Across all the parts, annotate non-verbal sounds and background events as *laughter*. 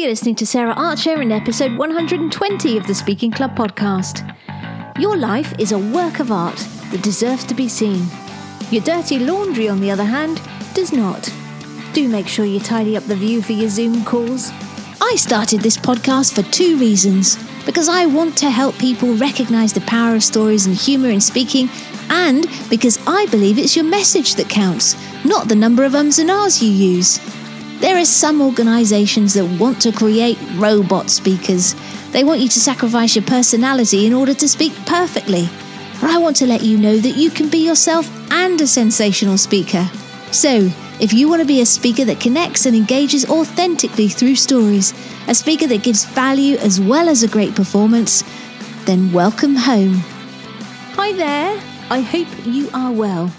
you're listening to Sarah Archer in episode 120 of the Speaking Club podcast. Your life is a work of art that deserves to be seen. Your dirty laundry, on the other hand, does not. Do make sure you tidy up the view for your Zoom calls. I started this podcast for two reasons because I want to help people recognize the power of stories and humor in speaking, and because I believe it's your message that counts, not the number of ums and ahs you use. There are some organizations that want to create robot speakers. They want you to sacrifice your personality in order to speak perfectly. But I want to let you know that you can be yourself and a sensational speaker. So, if you want to be a speaker that connects and engages authentically through stories, a speaker that gives value as well as a great performance, then welcome home. Hi there. I hope you are well.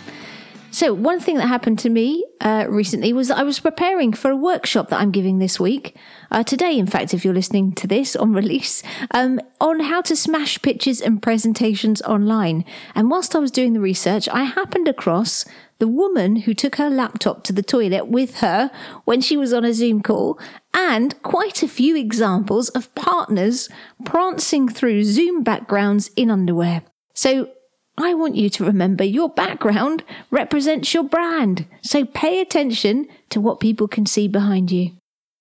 So, one thing that happened to me uh, recently was that I was preparing for a workshop that I'm giving this week, uh, today, in fact, if you're listening to this on *laughs* release, um, on how to smash pitches and presentations online. And whilst I was doing the research, I happened across the woman who took her laptop to the toilet with her when she was on a Zoom call, and quite a few examples of partners prancing through Zoom backgrounds in underwear. So, I want you to remember your background represents your brand. So pay attention to what people can see behind you.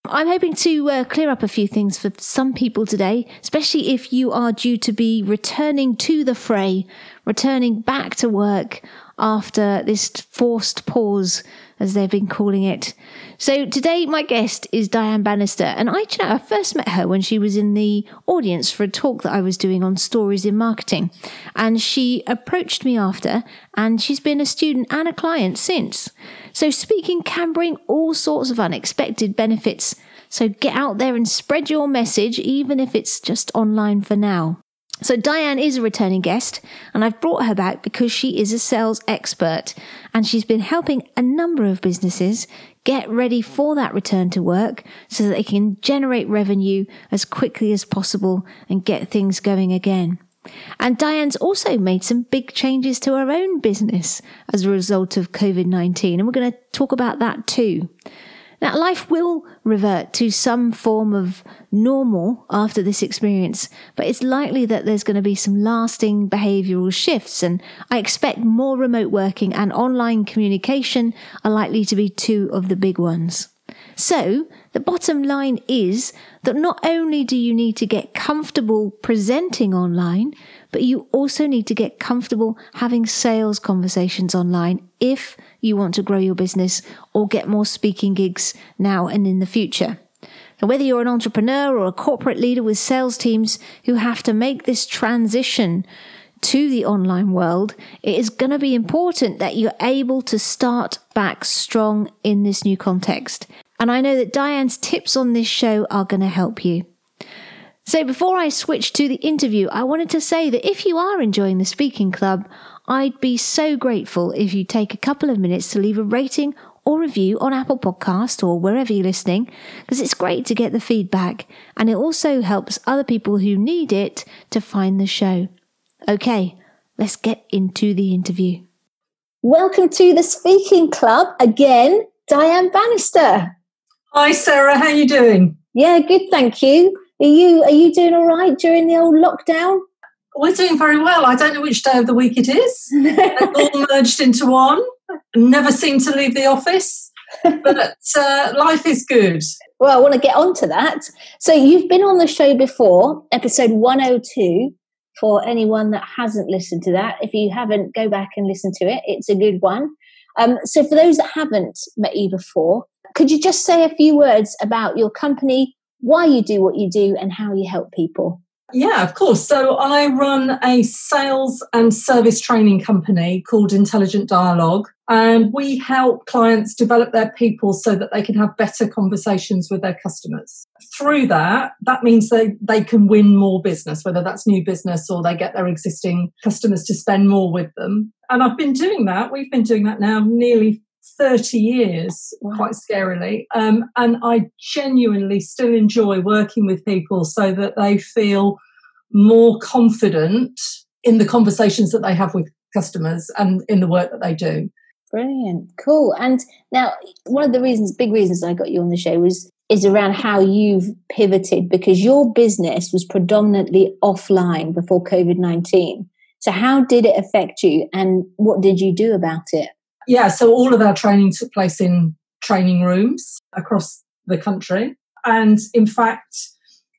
I'm hoping to uh, clear up a few things for some people today, especially if you are due to be returning to the fray, returning back to work after this forced pause, as they've been calling it. So today, my guest is Diane Banister, and I, I first met her when she was in the audience for a talk that I was doing on stories in marketing, and she approached me after, and she's been a student and a client since. So speaking can bring all sorts of unexpected benefits. So get out there and spread your message, even if it's just online for now. So, Diane is a returning guest, and I've brought her back because she is a sales expert and she's been helping a number of businesses get ready for that return to work so that they can generate revenue as quickly as possible and get things going again. And Diane's also made some big changes to her own business as a result of COVID 19, and we're going to talk about that too. Now, life will revert to some form of normal after this experience, but it's likely that there's going to be some lasting behavioral shifts, and I expect more remote working and online communication are likely to be two of the big ones. So, the bottom line is that not only do you need to get comfortable presenting online, but you also need to get comfortable having sales conversations online if you want to grow your business or get more speaking gigs now and in the future. So whether you're an entrepreneur or a corporate leader with sales teams who have to make this transition to the online world, it is going to be important that you're able to start back strong in this new context. And I know that Diane's tips on this show are going to help you. So before I switch to the interview, I wanted to say that if you are enjoying the Speaking Club, I'd be so grateful if you take a couple of minutes to leave a rating or review on Apple Podcast or wherever you're listening, because it's great to get the feedback and it also helps other people who need it to find the show. Okay, let's get into the interview. Welcome to the Speaking Club again, Diane Banister. Hi Sarah, how are you doing? Yeah, good, thank you. Are you are you doing all right during the old lockdown? We're doing very well. I don't know which day of the week it is. *laughs* They've all merged into one. Never seem to leave the office, but uh, life is good. Well, I want to get on to that. So, you've been on the show before, episode 102. For anyone that hasn't listened to that, if you haven't, go back and listen to it. It's a good one. Um, so, for those that haven't met you before, could you just say a few words about your company, why you do what you do, and how you help people? Yeah, of course. So I run a sales and service training company called Intelligent Dialogue, and we help clients develop their people so that they can have better conversations with their customers. Through that, that means they, they can win more business, whether that's new business or they get their existing customers to spend more with them. And I've been doing that. We've been doing that now nearly 30 years, wow. quite scarily. Um, and I genuinely still enjoy working with people so that they feel more confident in the conversations that they have with customers and in the work that they do. Brilliant. Cool. And now, one of the reasons, big reasons I got you on the show was is around how you've pivoted because your business was predominantly offline before COVID 19. So, how did it affect you and what did you do about it? Yeah, so all of our training took place in training rooms across the country. And in fact,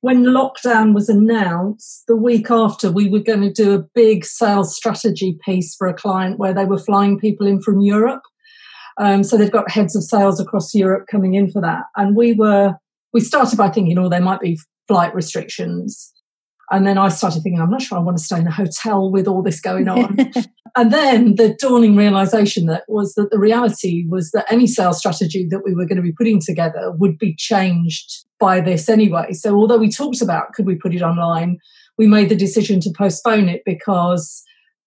when lockdown was announced, the week after, we were going to do a big sales strategy piece for a client where they were flying people in from Europe. Um, so they've got heads of sales across Europe coming in for that. And we were, we started by thinking, oh, there might be flight restrictions. And then I started thinking, I'm not sure I want to stay in a hotel with all this going *laughs* on. and then the dawning realization that was that the reality was that any sales strategy that we were going to be putting together would be changed by this anyway. So although we talked about could we put it online, we made the decision to postpone it because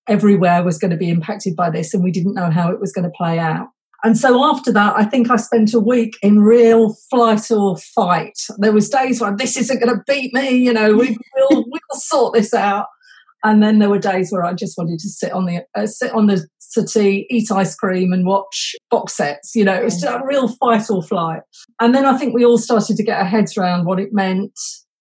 everywhere was going to be impacted by this and we didn't know how it was going to play out. And so after that, I think I spent a week in real flight or fight. There was days where this isn't going to beat me, you know, we will *laughs* we'll sort this out. And then there were days where I just wanted to sit on the uh, sit on the settee, eat ice cream, and watch box sets. You know, it was just a real fight or flight. And then I think we all started to get our heads around what it meant.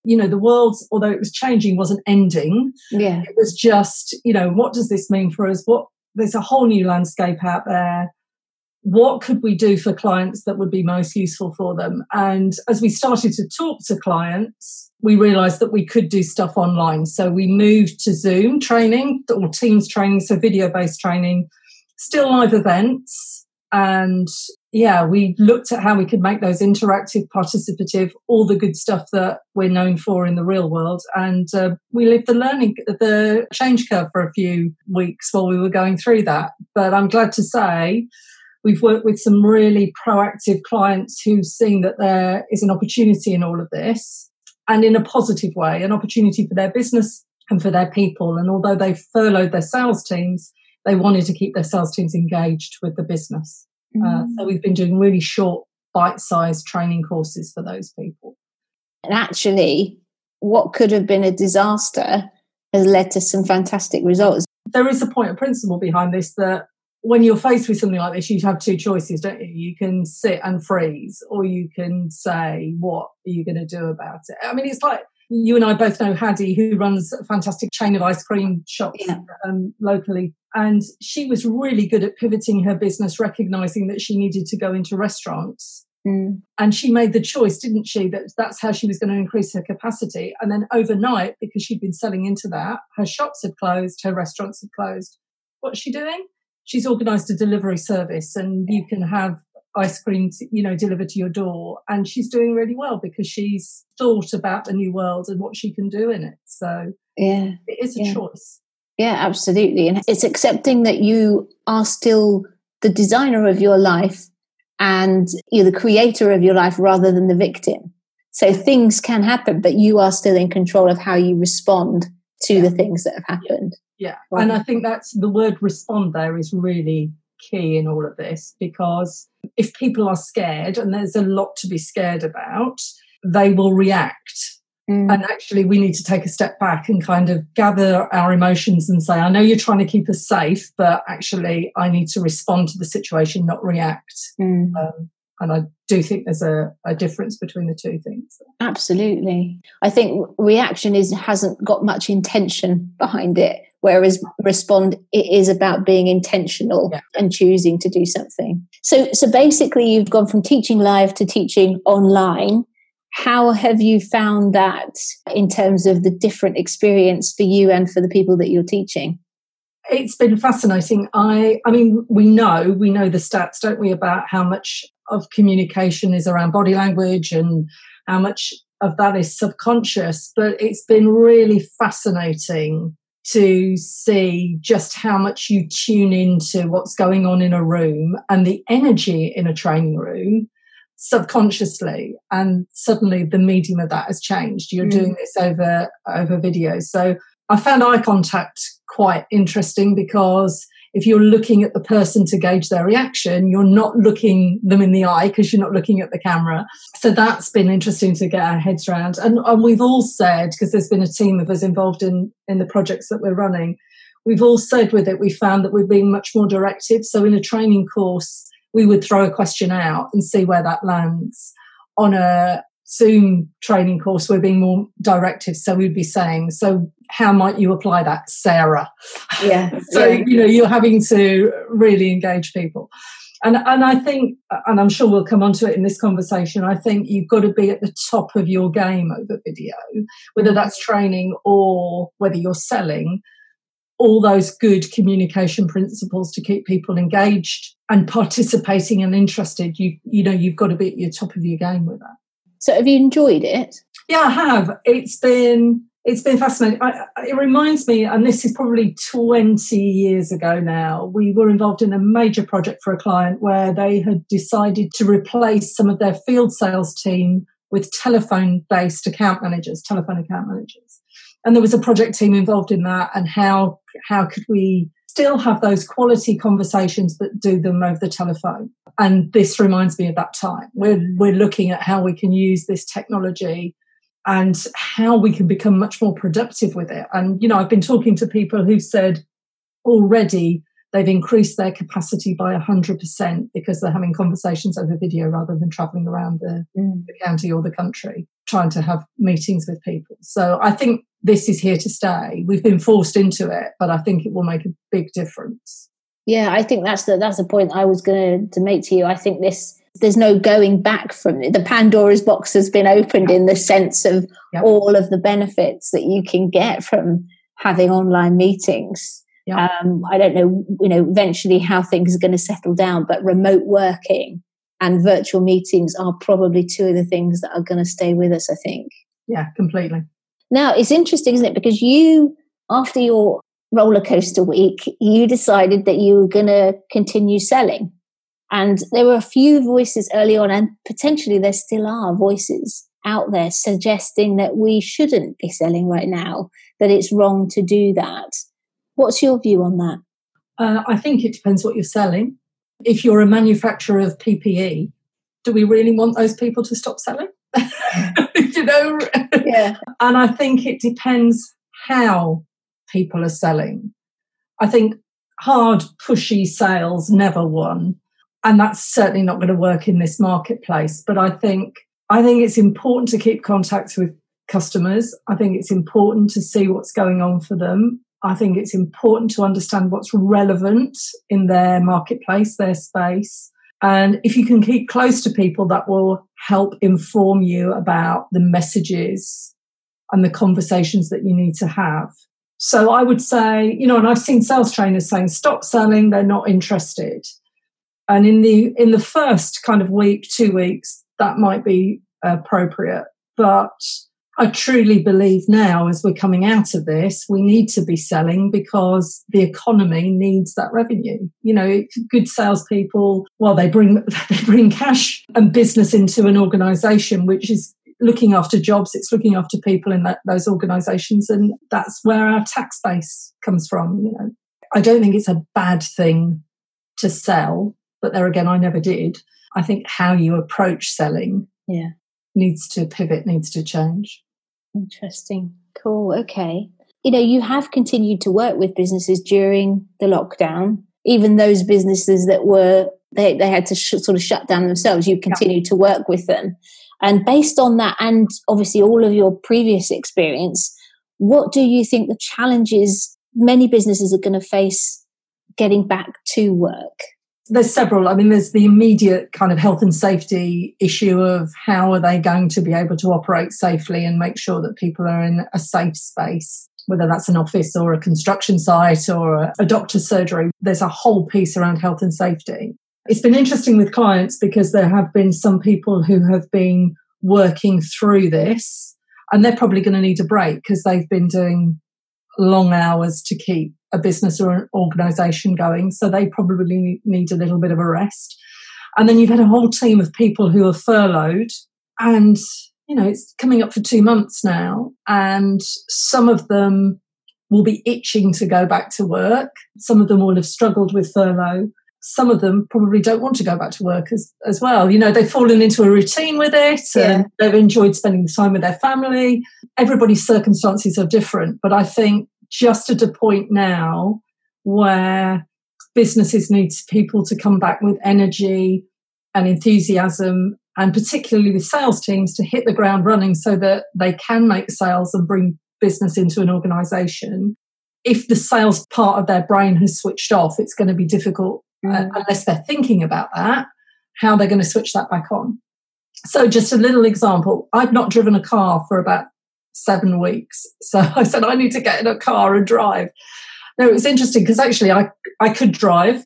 You know, the world, although it was changing, wasn't ending. Yeah, it was just, you know, what does this mean for us? What there's a whole new landscape out there what could we do for clients that would be most useful for them? And as we started to talk to clients, we realized that we could do stuff online. So we moved to Zoom training or Teams training, so video based training, still live events. And yeah, we looked at how we could make those interactive, participative, all the good stuff that we're known for in the real world. And uh, we lived the learning, the change curve for a few weeks while we were going through that. But I'm glad to say, We've worked with some really proactive clients who've seen that there is an opportunity in all of this and in a positive way, an opportunity for their business and for their people. And although they furloughed their sales teams, they wanted to keep their sales teams engaged with the business. Mm. Uh, so mm. we've been doing really short, bite sized training courses for those people. And actually, what could have been a disaster has led to some fantastic results. There is a point of principle behind this that when you're faced with something like this, you have two choices, don't you? You can sit and freeze, or you can say, What are you going to do about it? I mean, it's like you and I both know Hattie, who runs a fantastic chain of ice cream shops yeah. um, locally. And she was really good at pivoting her business, recognizing that she needed to go into restaurants. Mm. And she made the choice, didn't she, that that's how she was going to increase her capacity. And then overnight, because she'd been selling into that, her shops had closed, her restaurants had closed. What's she doing? She's organised a delivery service and you can have ice cream you know delivered to your door. And she's doing really well because she's thought about the new world and what she can do in it. So yeah. it is a yeah. choice. Yeah absolutely. And it's accepting that you are still the designer of your life and you're the creator of your life rather than the victim. So things can happen but you are still in control of how you respond to yeah. the things that have happened yeah. And I think that's the word respond there is really key in all of this because if people are scared, and there's a lot to be scared about, they will react. Mm. And actually, we need to take a step back and kind of gather our emotions and say, I know you're trying to keep us safe, but actually, I need to respond to the situation, not react. Mm. Um, and I do think there's a, a difference between the two things. Absolutely. I think reaction is hasn't got much intention behind it whereas respond it is about being intentional yeah. and choosing to do something. So so basically you've gone from teaching live to teaching online. How have you found that in terms of the different experience for you and for the people that you're teaching? It's been fascinating. I i mean we know we know the stats don't we about how much of communication is around body language and how much of that is subconscious but it's been really fascinating to see just how much you tune into what's going on in a room and the energy in a training room subconsciously. And suddenly the medium of that has changed. You're mm. doing this over over video. So i found eye contact quite interesting because if you're looking at the person to gauge their reaction, you're not looking them in the eye because you're not looking at the camera. So that's been interesting to get our heads around. And, and we've all said, because there's been a team of us involved in, in the projects that we're running, we've all said with it, we found that we're being much more directive. So in a training course, we would throw a question out and see where that lands. On a Zoom training course, we're being more directive. So we'd be saying, so how might you apply that, Sarah? Yeah. *laughs* so, yeah. you know, you're having to really engage people. And, and I think, and I'm sure we'll come onto it in this conversation, I think you've got to be at the top of your game over video, whether mm-hmm. that's training or whether you're selling all those good communication principles to keep people engaged and participating and interested you you know you've got to be at your top of your game with that so have you enjoyed it yeah i have it's been it's been fascinating. I, it reminds me and this is probably 20 years ago now we were involved in a major project for a client where they had decided to replace some of their field sales team with telephone based account managers telephone account managers. And there was a project team involved in that and how how could we still have those quality conversations but do them over the telephone? And this reminds me of that time. We're we're looking at how we can use this technology and how we can become much more productive with it and you know i've been talking to people who said already they've increased their capacity by 100% because they're having conversations over video rather than traveling around the, mm. the, county or the country trying to have meetings with people. So I think this is here to stay. We've been forced into it, but I think it will make a big difference. Yeah, I think that's the that's the point I was going to make to you. I think this there's no going back from it. The Pandora's box has been opened in the sense of yep. all of the benefits that you can get from having online meetings yeah. Um, I don't know, you know, eventually how things are going to settle down, but remote working and virtual meetings are probably two of the things that are going to stay with us, I think. Yeah, completely. Now, it's interesting, isn't it? Because you, after your roller coaster week, you decided that you were going to continue selling. And there were a few voices early on, and potentially there still are voices out there suggesting that we shouldn't be selling right now, that it's wrong to do that. What's your view on that? Uh, I think it depends what you're selling. If you're a manufacturer of PPE, do we really want those people to stop selling? *laughs* you know? Yeah. and I think it depends how people are selling. I think hard, pushy sales never won. And that's certainly not going to work in this marketplace. But I think I think it's important to keep contact with customers. I think it's important to see what's going on for them. I think it's important to understand what's relevant in their marketplace, their space. And if you can keep close to people, that will help inform you about the messages and the conversations that you need to have. So I would say, you know, and I've seen sales trainers saying, stop selling, they're not interested. And in the in the first kind of week, two weeks, that might be appropriate. But I truly believe now, as we're coming out of this, we need to be selling because the economy needs that revenue. You know, good salespeople, well, they bring *laughs* they bring cash and business into an organisation, which is looking after jobs. It's looking after people in that, those organisations, and that's where our tax base comes from. You know, I don't think it's a bad thing to sell, but there again, I never did. I think how you approach selling, yeah, needs to pivot, needs to change. Interesting. Cool. Okay. You know, you have continued to work with businesses during the lockdown, even those businesses that were, they, they had to sh- sort of shut down themselves. You continued yeah. to work with them. And based on that, and obviously all of your previous experience, what do you think the challenges many businesses are going to face getting back to work? There's several. I mean, there's the immediate kind of health and safety issue of how are they going to be able to operate safely and make sure that people are in a safe space, whether that's an office or a construction site or a, doctor's surgery. There's a whole piece around health and safety. It's been interesting with clients because there have been some people who have been working through this and they're probably going to need a break because they've been doing long hours to keep a business or an organization going. So they probably need a little bit of a rest. And then you've had a whole team of people who are furloughed and you know it's coming up for two months now and some of them will be itching to go back to work some of them will have struggled with furlough some of them probably don't want to go back to work as, as well you know they've fallen into a routine with it yeah. and they've enjoyed spending time with their family everybody's circumstances are different but i think just at a point now where businesses need people to come back with energy and enthusiasm and particularly with sales teams to hit the ground running so that they can make sales and bring business into an organization. If the sales part of their brain has switched off, it's going to be difficult mm. uh, unless they're thinking about that, how they're going to switch that back on. So, just a little example I've not driven a car for about seven weeks. *laughs* So I said, I need to get in a car and drive. No, it was interesting because actually I, I could drive,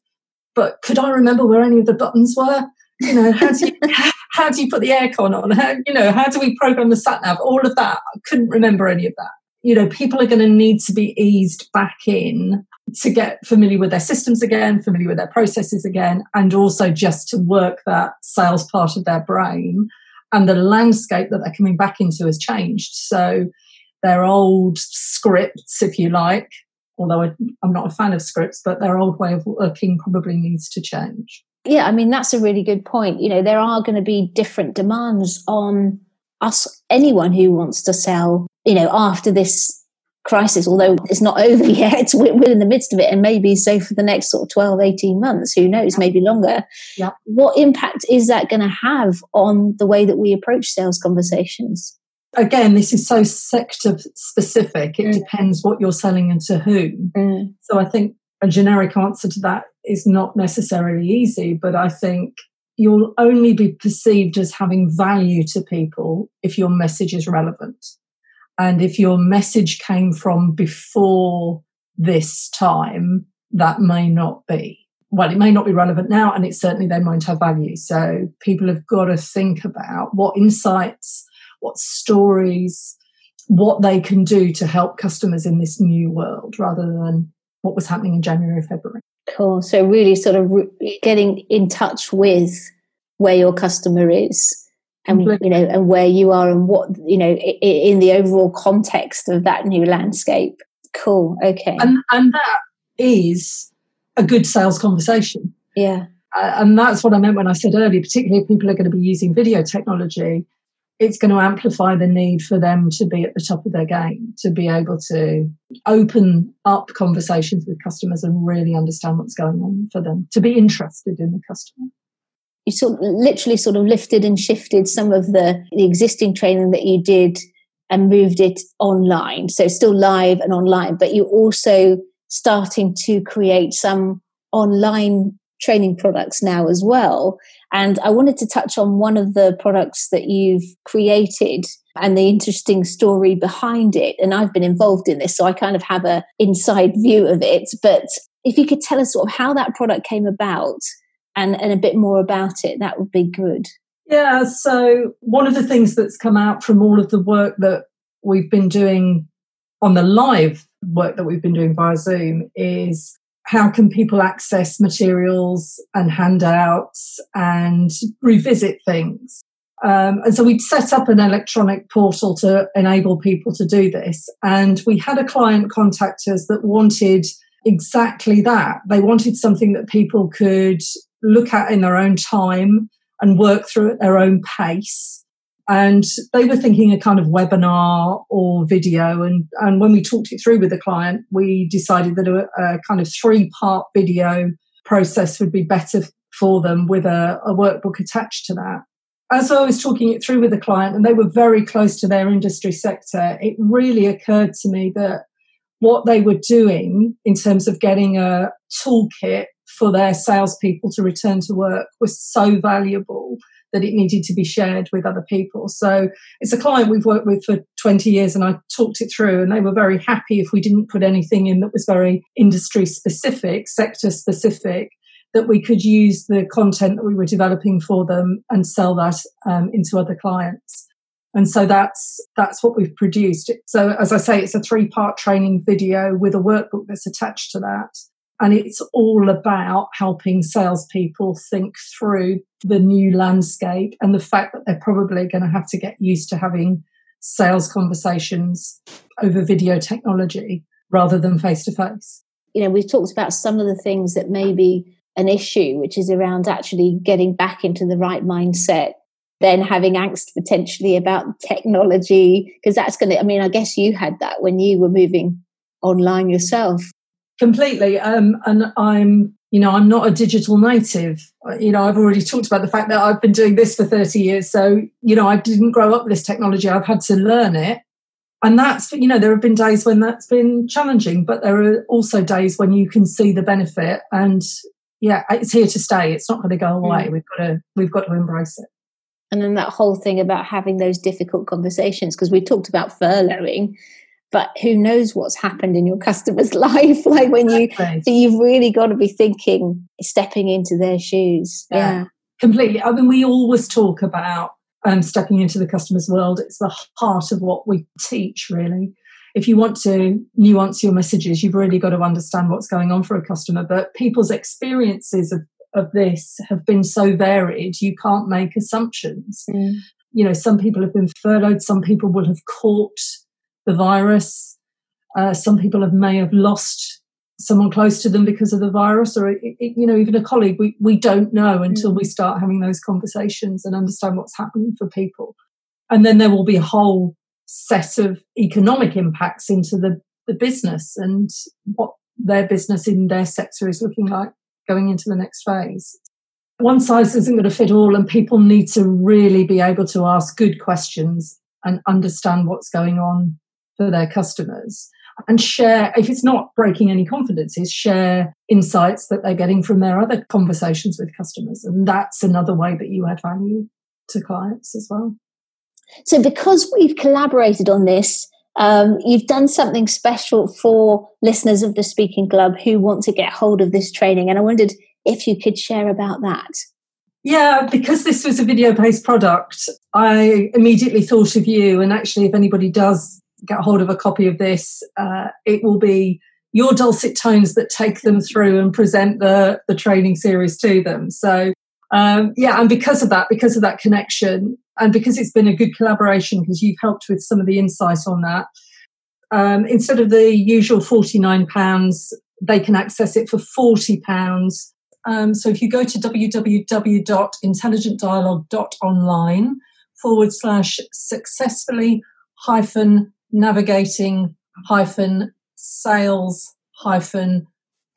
but could I remember where any of the buttons were? You know, how do you, *laughs* how do you put the aircon on? How, you know, how do we program the sat nav? All of that. I couldn't remember any of that. You know, people are going to need to be eased back in to get familiar with their systems again, familiar with their processes again, and also just to work that sales part of their brain and the landscape that they're coming back into has changed. So their old scripts, if you like, although I'm not a fan of scripts, but their old way of working probably needs to change. Yeah, I mean, that's a really good point. You know, there are going to be different demands on us, anyone who wants to sell, you know, after this crisis, although it's not *laughs* over yet, we're, we're, in the midst of it and maybe so for the next sort of 12, 18 months, who knows, maybe longer. Yeah. What impact is that going to have on the way that we approach sales conversations? Again, this is so sector specific. It mm. depends what you're selling and to whom. Mm. So I think a generic answer to that is not necessarily easy, but I think you'll only be perceived as having value to people if your message is relevant. And if your message came from before this time, that may not be. Well, it may not be relevant now, and it certainly they won't have value. So people have got to think about what insights, what stories, what they can do to help customers in this new world rather than what was happening in January, February. Cool. So really sort of getting in touch with where your customer is and you know and where you are and what you know in the overall context of that new landscape. Cool. Okay. And and that is a good sales conversation. Yeah. Uh, and that's what i meant when i said earlier particularly if people are going to be using video technology it's going to amplify the need for them to be at the top of their game to be able to open up conversations with customers and really understand what's going on for them to be interested in the customer you sort of literally sort of lifted and shifted some of the, the existing training that you did and moved it online. So still live and online, but you're also starting to create some online training products now as well. And I wanted to touch on one of the products that you've created and the interesting story behind it. And I've been involved in this, so I kind of have a inside view of it. But if you could tell us sort of how that product came about and, and a bit more about it, that would be good. Yeah, so one of the things that's come out from all of the work that we've been doing on the live work that we've been doing via Zoom is how can people access materials and handouts and revisit things? Um, and so we'd set up an electronic portal to enable people to do this. And we had a client contact us that wanted exactly that. They wanted something that people could look at in their own time and work through at their own pace. And they were thinking a kind of webinar or video. And, and when we talked it through with the client, we decided that a, a kind of three part video process would be better for them with a, a workbook attached to that. As I was talking it through with the client, and they were very close to their industry sector, it really occurred to me that what they were doing in terms of getting a toolkit for their salespeople to return to work was so valuable that it needed to be shared with other people. So it's a client we've worked with for 20 years, and I talked it through, and they were very happy if we didn't put anything in that was very industry specific, sector specific, that we could use the content that we were developing for them and sell that um, into other clients. And so that's that's what we've produced. So as I say, it's a three part training video with a workbook that's attached to that. And it's all about helping salespeople think through the new landscape and the fact that they're probably going to have to get used to having sales conversations over video technology rather than face to face. You know, we've talked about some of the things that may be an issue, which is around actually getting back into the right mindset, then having angst potentially about technology, because that's going to, I mean, I guess you had that when you were moving online yourself. Completely. Um, and I'm you know, I'm not a digital native. You know, I've already talked about the fact that I've been doing this for 30 years. So, you know, I didn't grow up with this technology. I've had to learn it. And that's, you know, there have been days when that's been challenging, but there are also days when you can see the benefit and yeah, it's here to stay. It's not going to go away. Mm. We've got to, we've got to embrace it. And then that whole thing about having those difficult conversations, because we talked about furloughing, but who knows what's happened in your *laughs* customer's life like when you so you've really got to be thinking stepping into their shoes. Yeah, yeah. completely. I mean we always talk about um, stepping into the customer's world. It's the heart of what we teach really. If you want to nuance your messages you've really got to understand what's going on for a customer but people's experiences of, of this have been so varied you can't make assumptions. Mm. you know some people have been furloughed some people will have caught the virus. Uh, some people have may have lost someone close to them because of the virus, or it, it, you know, even a colleague. We we don't know until mm. we start having those conversations and understand what's happening for people. And then there will be a whole set of economic impacts into the, the business and what their business in their sector is looking like going into the next phase. One size isn't going to fit all, and people need to really be able to ask good questions and understand what's going on for their customers and share, if it's not breaking any confidences, share insights that they're getting from their other conversations with customers. And that's another way that you add value to clients as well. So, because we've collaborated on this, um, you've done something special for listeners of the Speaking Club who want to get hold of this training. And I wondered if you could share about that. Yeah, because this was a video based product, I immediately thought of you. And actually, if anybody does get hold of a copy of this, uh, it will be your dulcet tones that take them through and present the, the training series to them. So, um, yeah, and because of that, because of that connection, and because it's been a good collaboration, because you've helped with some of the insight on that, um, instead of the usual £49, they can access it for £40. Um, so if you go to www.intelligentdialogue.online forward slash successfully hyphen navigating hyphen sales hyphen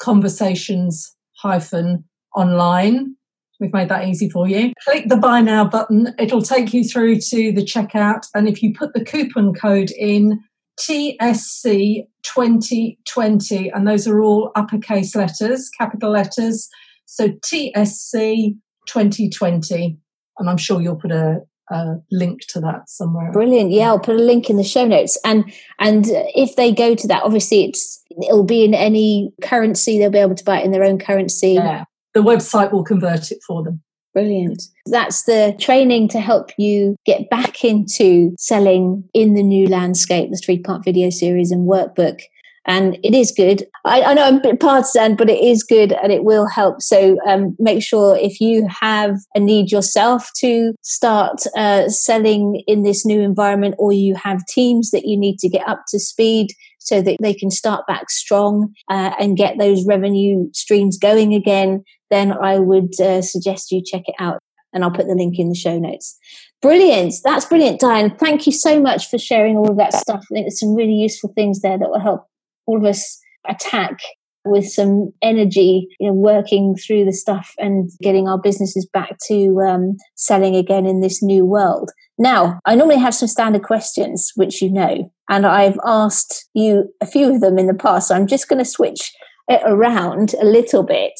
conversations hyphen online. We've made that easy for you. Click the buy now button. It'll take you through to the checkout. And if you put the coupon code in TSC 2020, and those are all uppercase letters, capital letters. So TSC 2020. And I'm sure you'll put a, a link to that somewhere. Brilliant. Yeah, I'll put a link in the show notes. And and if they go to that, obviously it's it'll be in any currency. They'll be able to buy it in their own currency. Yeah. The website will convert it for them. Brilliant. That's the training to help you get back into selling in the new landscape, the three part video series and workbook and it is good. I, I, know I'm a bit partisan, but it is good and it will help. So um, make sure if you have a need yourself to start uh, selling in this new environment, or you have teams that you need to get up to speed so that they can start back strong uh, and get those revenue streams going again, then I would uh, suggest you check it out. And I'll put the link in the show notes. Brilliant. That's brilliant, Diane. Thank you so much for sharing all of that stuff. I think there's some really useful things there that will help all of us attack with some energy, you know, working through the stuff and getting our businesses back to um, selling again in this new world. Now, I normally have some standard questions, which you know, and I've asked you a few of them in the past. So I'm just going to switch it around a little bit.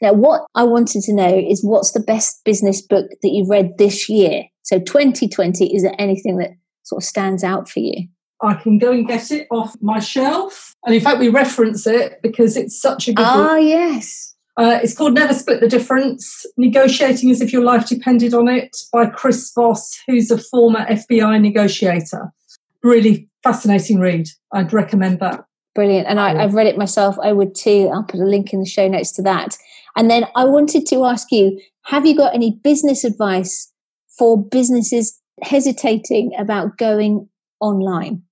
Now, what I wanted to know is what's the best business book that you've read this year? So 2020, is there anything that sort of stands out for you? I can go and get it off my shelf. And in fact, we reference it because it's such a good Ah, book. yes. Uh, it's called Never Split the Difference Negotiating as if Your Life Depended on It by Chris Voss, who's a former FBI negotiator. Really fascinating read. I'd recommend that. Brilliant. And I, have read it myself. I would too. I'll put a link in the show notes to that. And then I wanted to ask you have you got any business advice for businesses hesitating about going online?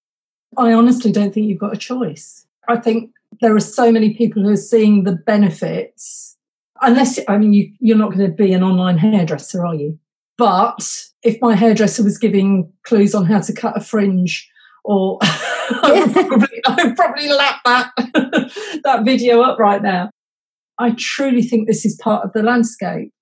I honestly don't think you've got a choice. I think there are so many people who are seeing the benefits. Unless, I mean, you, you're not going to be an online hairdresser, are you? But if my hairdresser was giving clues on how to cut a fringe, or *laughs* I would probably, I would probably lap that *laughs* that video up right now. I truly think this is part of the landscape.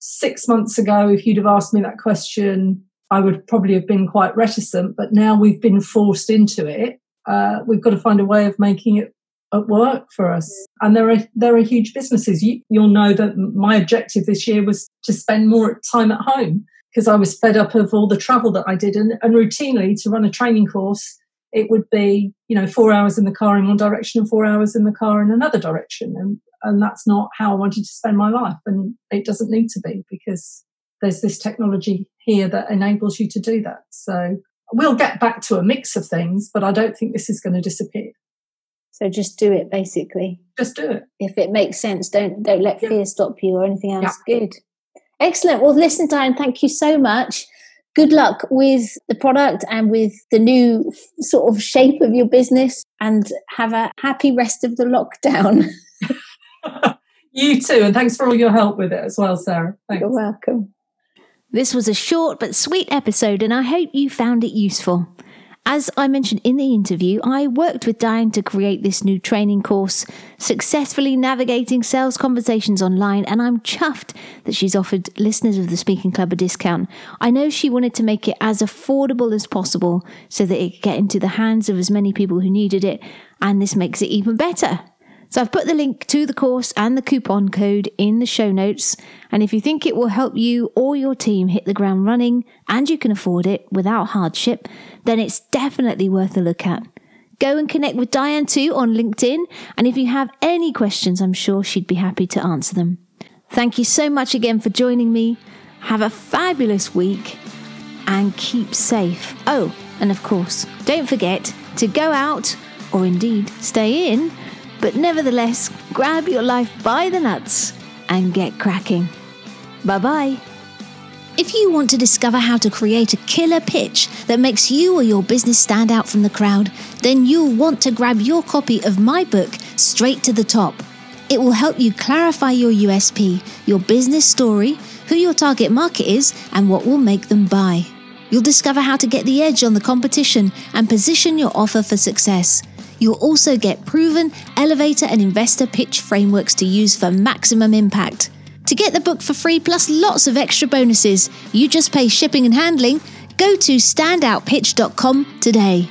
Six months ago, if you'd have asked me that question, I would probably have been quite reticent, but now we've been forced into it. Uh, we've got to find a way of making it at work for us. And there are there are huge businesses. You, you'll know that my objective this year was to spend more time at home because I was fed up of all the travel that I did. And, and routinely to run a training course, it would be you know four hours in the car in one direction and four hours in the car in another direction. And and that's not how I wanted to spend my life. And it doesn't need to be because there's this technology here that enables you to do that. So we'll get back to a mix of things, but I don't think this is going to disappear. So just do it, basically. Just do it. If it makes sense, don't don't let yeah. fear stop you or anything else. Yeah. Good, excellent. Well, listen, Diane, thank you so much. Good luck with the product and with the new sort of shape of your business, and have a happy rest of the lockdown. *laughs* you too, and thanks for all your help with it as well, Sarah. Thanks. You're welcome. This was a short but sweet episode, and I hope you found it useful. As I mentioned in the interview, I worked with Diane to create this new training course, successfully navigating sales conversations online, and I'm chuffed that she's offered listeners of the Speaking Club a discount. I know she wanted to make it as affordable as possible so that it could get into the hands of as many people who needed it, and this makes it even better. So I've put the link to the course and the coupon code in the show notes. And if you think it will help you or your team hit the ground running and you can afford it without hardship, then it's definitely worth a look at. Go and connect with Diane too on LinkedIn. And if you have any questions, I'm sure she'd be happy to answer them. Thank you so much again for joining me. Have a fabulous week and keep safe. Oh, and of course, don't forget to go out or indeed stay in but nevertheless, grab your life by the nuts and get cracking. Bye bye. If you want to discover how to create a killer pitch that makes you or your business stand out from the crowd, then you'll want to grab your copy of my book, Straight to the Top. It will help you clarify your USP, your business story, who your target market is, and what will make them buy. You'll discover how to get the edge on the competition and position your offer for success. You'll also get proven elevator and investor pitch frameworks to use for maximum impact. To get the book for free plus lots of extra bonuses, you just pay shipping and handling. Go to standoutpitch.com today.